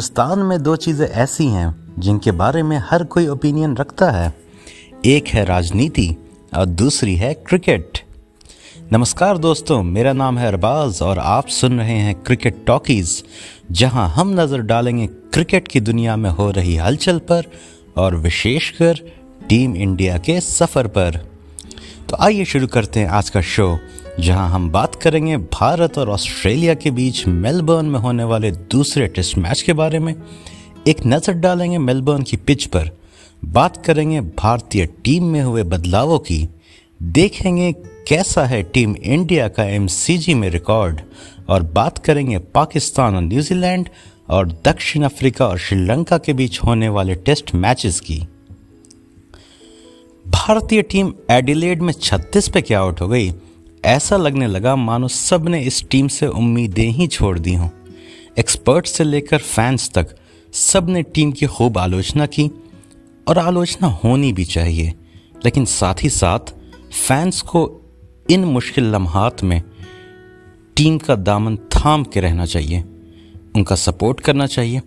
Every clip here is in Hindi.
हिंदुस्तान में दो चीज़ें ऐसी हैं, जिनके बारे में हर कोई ओपिनियन रखता है। एक है राजनीति और दूसरी है क्रिकेट नमस्कार दोस्तों, मेरा नाम है अरबाज और आप सुन रहे हैं क्रिकेट टॉकीज जहाँ हम नज़र डालेंगे क्रिकेट की दुनिया में हो रही हलचल पर और विशेषकर टीम इंडिया के सफ़र पर। तो आइए शुरू करते हैं आज का शो जहाँ हम बात करेंगे भारत और ऑस्ट्रेलिया के बीच मेलबर्न में होने वाले दूसरे टेस्ट मैच के बारे में। एक नज़र डालेंगे मेलबर्न की पिच पर। बात करेंगे भारतीय टीम में हुए बदलावों की। देखेंगे कैसा है टीम इंडिया का एमसीजी में रिकॉर्ड। और बात करेंगे पाकिस्तान और न्यूजीलैंड और दक्षिण अफ्रीका और श्रीलंका के बीच होने वाले टेस्ट मैचेस की। भारतीय टीम एडिलेड में 36 पे क्या आउट हो गई? ऐसा लगने लगा मानो सबने इस टीम से उम्मीदें ही छोड़ दी हों। एक्सपर्ट से लेकर फैंस तक सबने टीम की खूब आलोचना की, और आलोचना होनी भी चाहिए। लेकिन साथ ही साथ फैंस को इन मुश्किल लम्हात में टीम का दामन थाम के रहना चाहिए। उनका सपोर्ट करना चाहिए।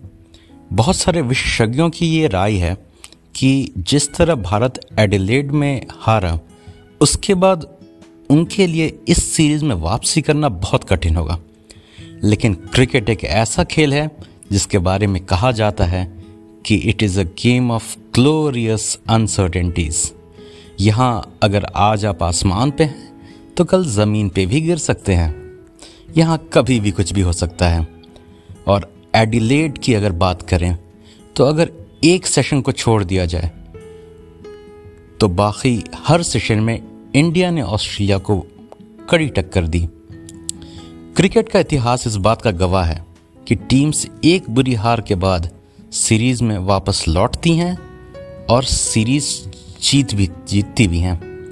बहुत सारे विशेषज्ञों की ये राय है कि जिस तरह भारत एडिलेड में हारा, उसके बाद उनके लिए इस सीरीज़ में वापसी करना बहुत कठिन होगा। लेकिन क्रिकेट एक ऐसा खेल है जिसके बारे में कहा जाता है कि it is a game of glorious uncertainties यहाँ अगर आज आप आसमान पे हैं तो कल ज़मीन पे भी गिर सकते हैं। यहाँ कभी भी कुछ भी हो सकता है। और एडिलेड की अगर बात करें तो अगर एक सेशन को छोड़ दिया जाए तो बाकी हर सेशन में इंडिया ने ऑस्ट्रेलिया को कड़ी टक्कर दी। क्रिकेट का इतिहास इस बात का गवाह है कि टीम्स एक बुरी हार के बाद सीरीज़ में वापस लौटती हैं और सीरीज़ जीत भी जीतती भी हैं।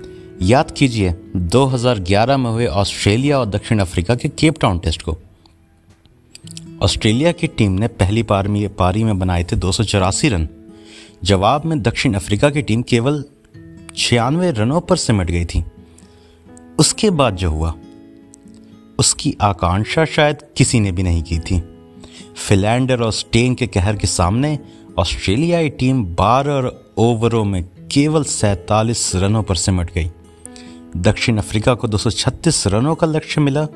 याद कीजिए 2011 में हुए ऑस्ट्रेलिया और दक्षिण अफ्रीका के केप टाउन टेस्ट को। ऑस्ट्रेलिया की टीम ने पहली पार में बनाए थे दो सौ चौरासी रन। जवाब में दक्षिण अफ्रीका की टीम केवल छियानवे रनों पर सिमट गई थी। उसके बाद जो हुआ, उसकी आकांक्षा शायद किसी ने भी नहीं की थी। फिलैंडर और स्टेन के कहर के सामने ऑस्ट्रेलियाई टीम बारह ओवरों में केवल सैतालीस रनों पर सिमट गई। दक्षिण अफ्रीका को 236 रनों का लक्ष्य मिला,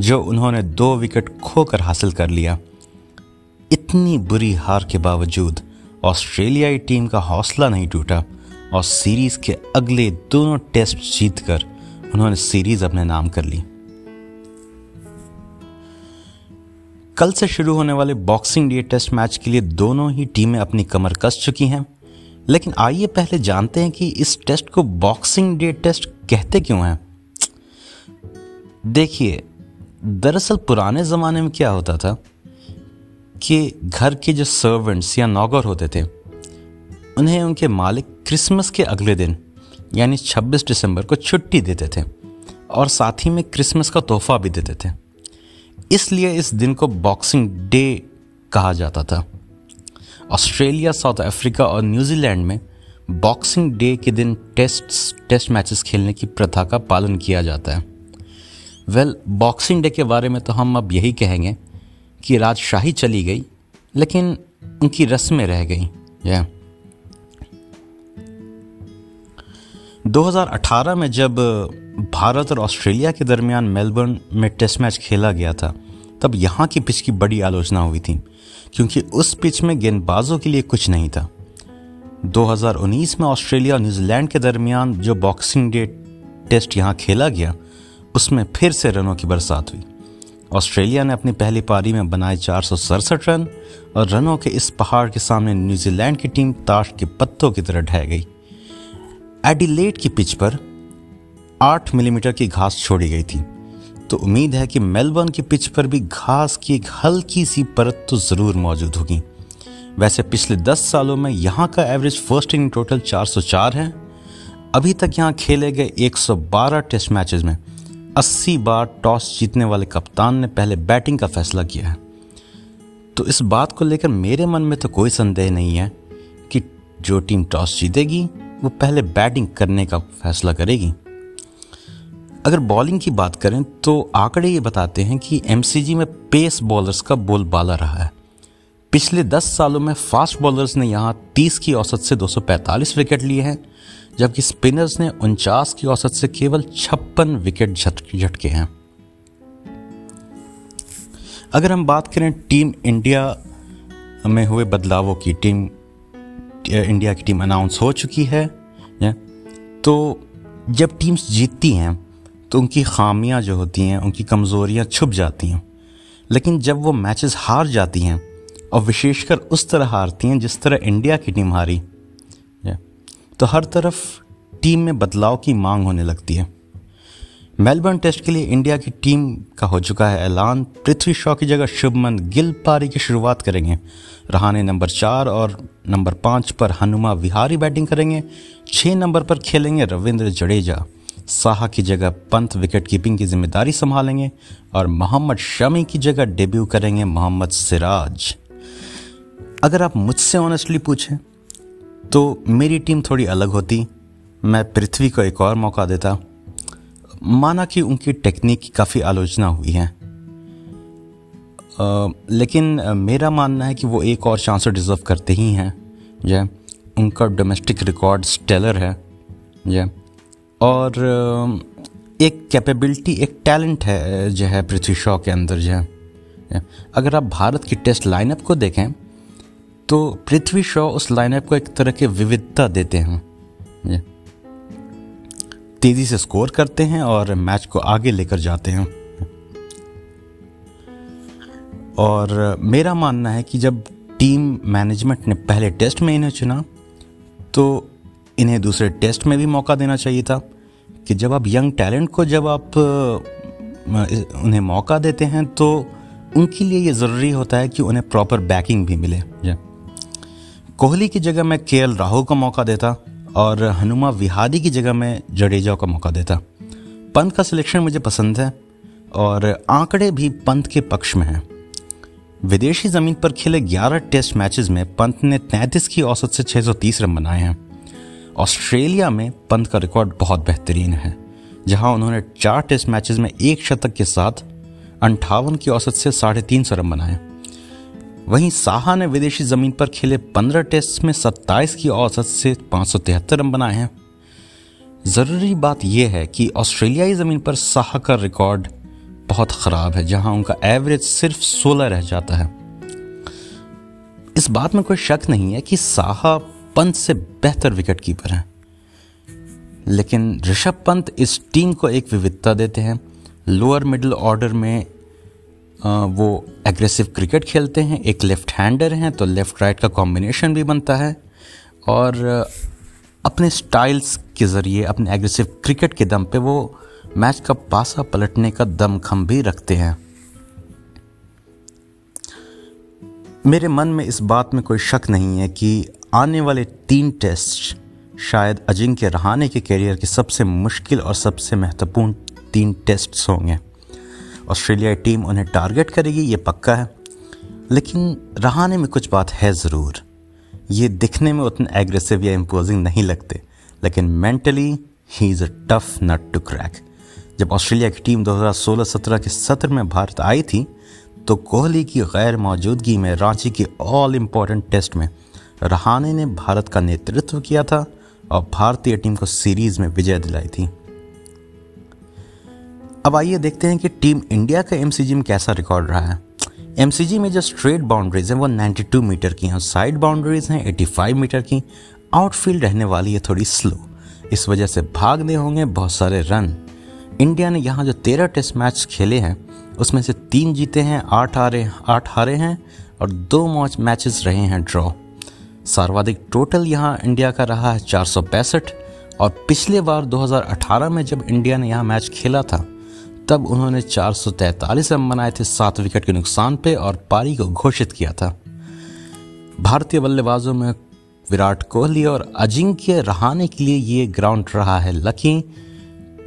जो उन्होंने दो विकेट खोकर हासिल कर लिया। इतनी बुरी हार के बावजूद ऑस्ट्रेलियाई टीम का हौसला नहीं टूटा। और सीरीज़ के अगले दोनों टेस्ट जीतकर उन्होंने सीरीज़ अपने नाम कर ली। कल से शुरू होने वाले बॉक्सिंग डे टेस्ट मैच के लिए दोनों ही टीमें अपनी कमर कस चुकी हैं। लेकिन आइए पहले जानते हैं कि इस टेस्ट को बॉक्सिंग डे टेस्ट कहते क्यों हैं? देखिए, दरअसल पुराने ज़माने में क्या होता था कि घर के जो सर्वेंट्स या नौकर होते थे उन्हें उनके मालिक क्रिसमस के अगले दिन, यानी 26 दिसंबर को छुट्टी देते थे और साथ ही में क्रिसमस का तोहफा भी देते थे। इसलिए इस दिन को बॉक्सिंग डे कहा जाता था। ऑस्ट्रेलिया, साउथ अफ्रीका और न्यूजीलैंड में बॉक्सिंग डे के दिन टेस्ट टेस्ट मैचेस खेलने की प्रथा का पालन किया जाता है। वेल बॉक्सिंग डे के बारे में तो हम अब यही कहेंगे कि राजशाही चली गई, लेकिन उनकी रस्में रह गई। या 2018 में जब भारत और ऑस्ट्रेलिया के दरमियान मेलबर्न में टेस्ट मैच खेला गया था, तब यहाँ की पिच की बड़ी आलोचना हुई थी, क्योंकि उस पिच में गेंदबाजों के लिए कुछ नहीं था। 2019 में ऑस्ट्रेलिया और न्यूजीलैंड के दरमियान जो बॉक्सिंग डे टेस्ट यहाँ खेला गया, उसमें फिर से रनों की बरसात हुई। ऑस्ट्रेलिया ने अपनी पहली पारी में बनाए चार सौ सड़सठ रन और रनों के इस पहाड़ के सामने न्यूजीलैंड की टीम ताश के पत्तों की तरह ढह गई। एडिलेट की पिच पर 8 मिलीमीटर की घास छोड़ी गई थी। तो उम्मीद है कि मेलबर्न की पिच पर भी घास की एक हल्की सी परत तो ज़रूर मौजूद होगी। वैसे पिछले 10 सालों में यहाँ का एवरेज फ़र्स्ट इनिंग टोटल 404 है। अभी तक यहाँ खेले गए 112 टेस्ट मैचेस में 80 बार टॉस जीतने वाले कप्तान ने पहले बैटिंग का फैसला किया है। तो इस बात को लेकर मेरे मन में तो कोई संदेह नहीं है कि जो टीम टॉस जीतेगी वो पहले बैटिंग करने का फैसला करेगी। अगर बॉलिंग की बात करें तो आंकड़े ये बताते हैं कि एमसीजी में पेस बॉलर्स का बोलबाला रहा है। पिछले 10 सालों में फास्ट बॉलर्स ने यहाँ 30 की औसत से 245 विकेट लिए हैं, जबकि स्पिनर्स ने उनचास की औसत से केवल छप्पन विकेट झटके हैं। अगर हम बात करें टीम इंडिया में हुए बदलावों की, टीम इंडिया की टीम अनाउंस हो चुकी है तो जब टीम्स जीतती हैं तो उनकी खामियाँ जो होती हैं, उनकी कमज़ोरियाँ छुप जाती हैं. लेकिन जब वो मैचेस हार जाती हैं, और विशेषकर उस तरह हारती हैं जिस तरह इंडिया की टीम हारी तो हर तरफ़ टीम में बदलाव की मांग होने लगती है. मेलबर्न टेस्ट के लिए इंडिया की टीम का हो चुका है ऐलान। पृथ्वी शॉ की जगह शुभमन गिल पारी की शुरुआत करेंगे। रहाने नंबर चार और नंबर पाँच पर हनुमा विहारी बैटिंग करेंगे। छः नंबर पर खेलेंगे रविंद्र जडेजा। साहा की जगह पंत विकेट कीपिंग की ज़िम्मेदारी संभालेंगे और मोहम्मद शमी की जगह डेब्यू करेंगे मोहम्मद सिराज। अगर आप मुझसे ऑनेस्टली पूछें तो मेरी टीम थोड़ी अलग होती। मैं पृथ्वी को एक और मौका देता। माना कि उनकी टेक्निक की काफ़ी आलोचना हुई है। लेकिन मेरा मानना है कि वो एक और चांस डिज़र्व करते ही हैं। जय, उनका डोमेस्टिक रिकॉर्ड स्टेलर है। जय, और एक कैपेबिलिटी एक टैलेंट है जो है पृथ्वी शॉ के अंदर जो है अगर आप भारत की टेस्ट लाइनअप को देखें तो पृथ्वी शॉ उस लाइनअप को एक तरह की विविधता देते हैं। तेज़ी से स्कोर करते हैं और मैच को आगे लेकर जाते हैं। और मेरा मानना है कि जब टीम मैनेजमेंट ने पहले टेस्ट में इन्हें चुना तो इन्हें दूसरे टेस्ट में भी मौका देना चाहिए था कि जब आप यंग टैलेंट को जब आप उन्हें मौका देते हैं तो उनके लिए ये ज़रूरी होता है कि उन्हें प्रॉपर बैकिंग भी मिले। कोहली की जगह मैं के राहुल को मौका देता। और हनुमा विहारी की जगह में जडेजा का मौका देता। पंत का सिलेक्शन मुझे पसंद है और आंकड़े भी पंत के पक्ष में हैं। विदेशी ज़मीन पर खेले 11 टेस्ट मैचेस में पंत ने 33 की औसत से 630 रन बनाए हैं। ऑस्ट्रेलिया में पंत का रिकॉर्ड बहुत बेहतरीन है, जहाँ उन्होंने चार टेस्ट मैचेस में एक शतक के साथ अंठावन की औसत से साढ़े तीन सौ रन बनाए। वहीं साहा ने विदेशी ज़मीन पर खेले पंद्रह टेस्ट में सत्ताईस की औसत से पाँच सौ तिहत्तर रन बनाए हैं। ज़रूरी बात यह है कि ऑस्ट्रेलियाई ज़मीन पर साहा का रिकॉर्ड बहुत ख़राब है, जहाँ उनका एवरेज सिर्फ़ 16 रह जाता है। इस बात में कोई शक नहीं है कि साहा पंत से बेहतर विकेट कीपर हैं। लेकिन ऋषभ पंत इस टीम को एक विविधता देते हैं। लोअर मिडिल ऑर्डर में वो एग्रेसिव क्रिकेट खेलते हैं, एक लेफ़्ट हैंडर हैं तो लेफ़्ट राइट का कॉम्बिनेशन भी बनता है। और अपने स्टाइल्स के ज़रिए, अपने एग्रेसिव क्रिकेट के दम पे वो मैच का पासा पलटने का दम खम भी रखते हैं। मेरे मन में इस बात में कोई शक नहीं है कि आने वाले तीन टेस्ट शायद अजिंक्य रहाने के करियर के सबसे मुश्किल और सबसे महत्वपूर्ण तीन टेस्ट होंगे। ऑस्ट्रेलियाई टीम उन्हें टारगेट करेगी, ये पक्का है। लेकिन रहाने में कुछ बात है ज़रूर। ये दिखने में उतने एग्रेसिव या इम्पोजिंग नहीं लगते, लेकिन mentally he is a tough nut to crack जब ऑस्ट्रेलिया की टीम 2016-17 के सत्र में भारत आई थी तो कोहली की गैर मौजूदगी में रांची के ऑल इम्पोर्टेंट टेस्ट में रहाने ने भारत का नेतृत्व किया था और भारतीय टीम को सीरीज़ में विजय दिलाई थी। अब आइए देखते हैं कि टीम इंडिया का एमसीजी में कैसा रिकॉर्ड रहा है। एमसीजी में जो स्ट्रेट बाउंड्रीज हैं, वो 92 मीटर की हैं साइड बाउंड्रीज हैं 85 मीटर की। आउटफील्ड रहने वाली है थोड़ी स्लो इस वजह से भागने होंगे बहुत सारे रन। इंडिया ने यहाँ जो तेरह टेस्ट मैच खेले हैं, उसमें से तीन जीते हैं, आठ हारे आठ हारे हैं और दो मैचेस रहे हैं ड्रॉ सर्वाधिक टोटल यहाँ इंडिया का रहा है चार और पिछले बार 2018 में जब इंडिया ने यहाँ मैच खेला था तब उन्होंने 443 रन बनाए थे, सात विकेट के नुकसान पे और पारी को घोषित किया था। भारतीय बल्लेबाजों में विराट कोहली और अजिंक्य रहाने के लिए ये ग्राउंड रहा है लकी।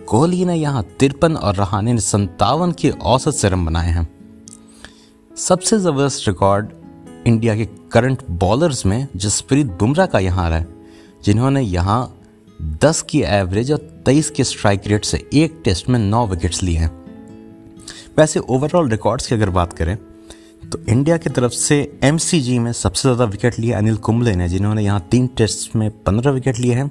कोहली ने यहाँ तिरपन और रहाने ने संतावन के औसत से रन बनाए हैं। सबसे ज़बरदस्त रिकॉर्ड इंडिया के करंट बॉलर्स में जसप्रीत बुमराह का यहाँ रहा है, जिन्होंने यहाँ दस की एवरेज और तेईस के स्ट्राइक रेट से एक टेस्ट में नौ विकेट्स लिए हैं। वैसे ओवरऑल रिकॉर्ड्स की अगर बात करें तो इंडिया की तरफ़ से एमसीजी में सबसे ज़्यादा विकेट लिए अनिल कुंबले ने, जिन्होंने यहाँ तीन टेस्ट में पंद्रह विकेट लिए हैं।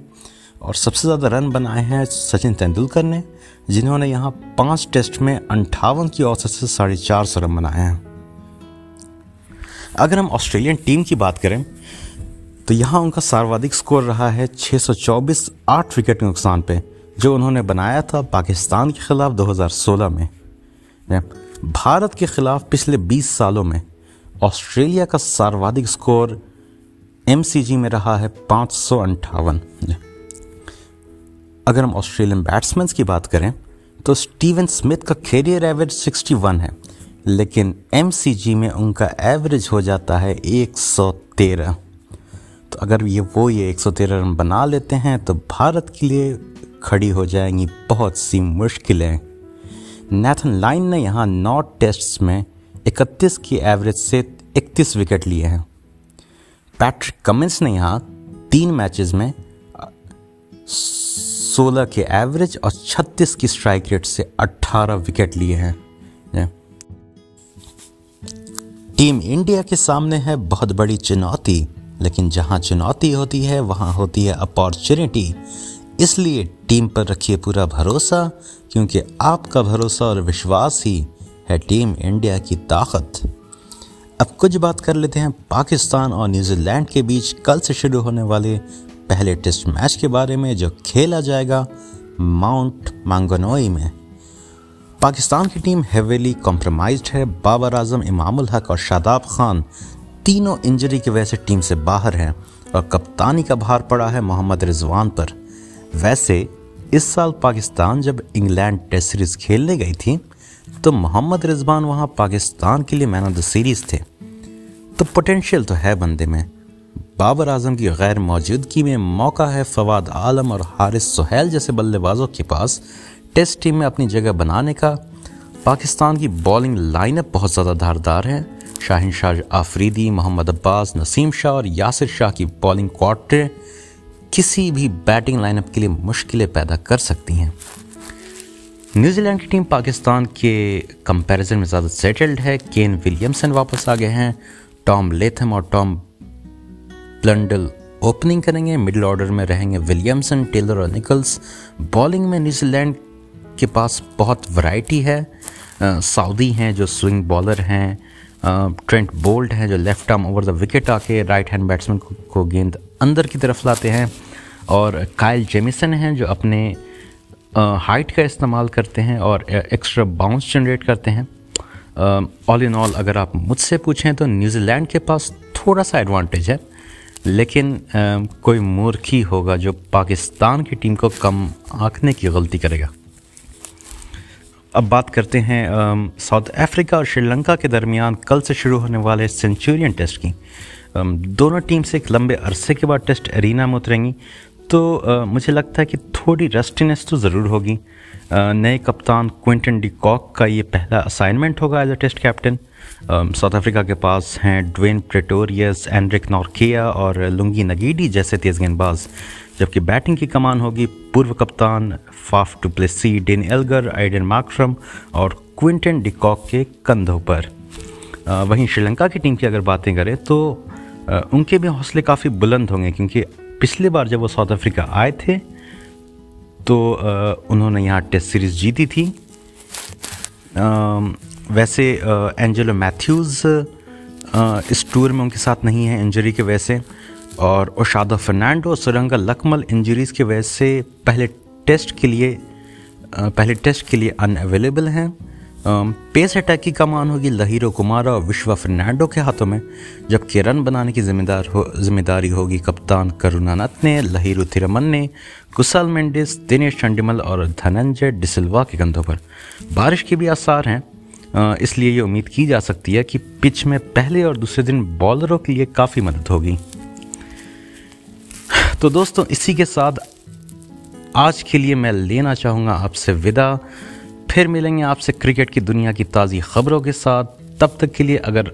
और सबसे ज़्यादा रन बनाए हैं सचिन तेंदुलकर ने, जिन्होंने यहाँ पाँच टेस्ट में अंठावन की औसत से साढ़े चार सौ रन बनाए हैं। अगर हम ऑस्ट्रेलियन टीम की बात करें तो यहाँ उनका सर्वाधिक स्कोर रहा है 624 आठ विकेट के नुकसान पे। जो उन्होंने बनाया था पाकिस्तान के खिलाफ 2016 में। भारत के खिलाफ पिछले 20 सालों में ऑस्ट्रेलिया का सर्वाधिक स्कोर एमसीजी में रहा है पाँच सौ अंठावन। अगर हम ऑस्ट्रेलियन बैट्समैन की बात करें तो स्टीवन स्मिथ का कैरियर एवरेज 61 है, लेकिन एमसीजी में उनका एवरेज हो जाता है 113 तो अगर ये वो ये 113 रन बना लेते हैं तो भारत के लिए खड़ी हो जाएँगी। बहुत सी मुश्किलें। नेथन लाइन ने यहाँ नौ टेस्ट्स में 31 की एवरेज से 31 विकेट लिए हैं। पैट्रिक कमिंस ने यहाँ तीन मैचेस में 16 के एवरेज और 36 की स्ट्राइक रेट से 18 विकेट लिए हैं। टीम इंडिया के सामने है बहुत बड़ी चुनौती, लेकिन जहाँ चुनौती होती है, वहाँ होती है अपॉर्चुनिटी। इसलिए टीम पर रखिए पूरा भरोसा, क्योंकि आपका भरोसा और विश्वास ही है टीम इंडिया की ताकत। अब कुछ बात कर लेते हैं पाकिस्तान और न्यूजीलैंड के बीच कल से शुरू होने वाले पहले टेस्ट मैच के बारे में, जो खेला जाएगा माउंट मांगनोई में। पाकिस्तान की टीम हेवेली कॉम्प्रोमाइज्ड है। बाबर आज़म इमामुल हक और शादाब खान तीनों इंजरी की वजह से टीम से बाहर हैं और कप्तानी का भार पड़ा है मोहम्मद रिजवान पर। वैसे, इस साल पाकिस्तान जब इंग्लैंड टेस्ट सीरीज़ खेलने गई थी तो मोहम्मद रिजवान वहाँ पाकिस्तान के लिए मैन ऑफ़ द सीरीज़ थे। तो पोटेंशियल तो है बंदे में। बाबर आज़म की गैर मौजूदगी में मौका है फवाद आलम और हारिस सुहेल जैसे बल्लेबाजों के पास टेस्ट टीम में अपनी जगह बनाने का। पाकिस्तान की बॉलिंग लाइनअप बहुत ज़्यादा धारदार है। शाहिन शाह आफरीदी, मोहम्मद अब्बास, नसीम शाह और यासिर शाह की बॉलिंग क्वार्टर किसी भी बैटिंग लाइनअप के लिए मुश्किलें पैदा कर सकती हैं। न्यूजीलैंड की टीम पाकिस्तान के कंपैरिजन में ज़्यादा सेटल्ड है। केन विलियमसन वापस आ गए हैं। टॉम लेथम और टॉम प्लंडल ओपनिंग करेंगे। मिडिल ऑर्डर में रहेंगे विलियमसन, टेलर और निकल्स। बॉलिंग में न्यूजीलैंड के पास बहुत वैरायटी है। सऊदी हैं जो स्विंग बॉलर हैं। ट्रेंट बोल्ट हैं जो left arm over the wicket आके राइट हैंड बैट्समैन को गेंद अंदर की तरफ़ लाते हैं और कायल जेमिसन हैं जो अपने हाइट का इस्तेमाल करते हैं और एक्स्ट्रा बाउंस जनरेट करते हैं। ऑल इन ऑल अगर आप मुझसे पूछें तो न्यूजीलैंड के पास थोड़ा सा एडवांटेज है लेकिन आ, कोई मूर्खी होगा जो पाकिस्तान की टीम को कम आंकने की गलती करेगा। अब बात करते हैं साउथ अफ्रीका और श्रीलंका के दरमियान कल से शुरू होने वाले सेंचुरियन टेस्ट की। दोनों टीम से एक लंबे अरसे के बाद टेस्ट एरिना में उतरेंगी। तो मुझे लगता है कि थोड़ी रस्टिनेस तो ज़रूर होगी। नए कप्तान क्विंटन डी कॉक का ये पहला असाइनमेंट होगा as a Test captain South Africa के पास हैं ड्वेन प्रेटोरियस, एंड्रिक नॉर्किया और लुंगी नगीडी जैसे तेज़ गेंदबाज जबकि बैटिंग की कमान होगी पूर्व कप्तान Faf du Plessis Dean Elgar Aiden Markram और क्विंटन डिकॉक के कंधों पर। वहीं श्रीलंका की टीम की अगर बातें करें तो उनके भी हौसले काफ़ी बुलंद होंगे क्योंकि पिछली बार जब वो साउथ अफ्रीका आए थे तो उन्होंने यहाँ टेस्ट सीरीज़ जीती थी। वैसे एंजेलो मैथ्यूज़ इस टूर में उनके साथ नहीं है इंजरी के वैसे। और ओशादो फर्नांडो सुरंगा लकमल इंजरीज़ की वजह से पहले टेस्ट के लिए पहले टेस्ट के लिए अनअवेलेबल हैं। पेस अटैक की कमान होगी लहीरो कुमारा और विश्वा फर्नांडो के हाथों में, जबकि रन बनाने की जिम्मेदार हो, ज़िम्मेदारी होगी कप्तान करुणानत ने, लहीरो थिरमन ने कुशल मेंडिस, दिनेश चंडीमल और धनंजय डिसिल्वा के कंधों पर। बारिश के भी आसार हैं। इसलिए ये उम्मीद की जा सकती है कि पिच में पहले और दूसरे दिन बॉलरों के लिए काफ़ी मदद होगी। तो दोस्तों, इसी के साथ आज के लिए मैं लेना चाहूँगा आपसे विदा। फिर मिलेंगे आपसे क्रिकेट की दुनिया की ताज़ी खबरों के साथ। तब तक के लिए अगर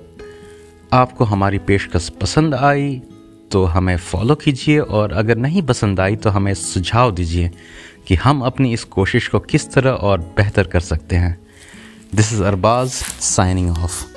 आपको हमारी पेशकश पसंद आई तो हमें फॉलो कीजिए और अगर नहीं पसंद आई तो हमें सुझाव दीजिए कि हम अपनी इस कोशिश को किस तरह और बेहतर कर सकते हैं। This is Arbaaz signing off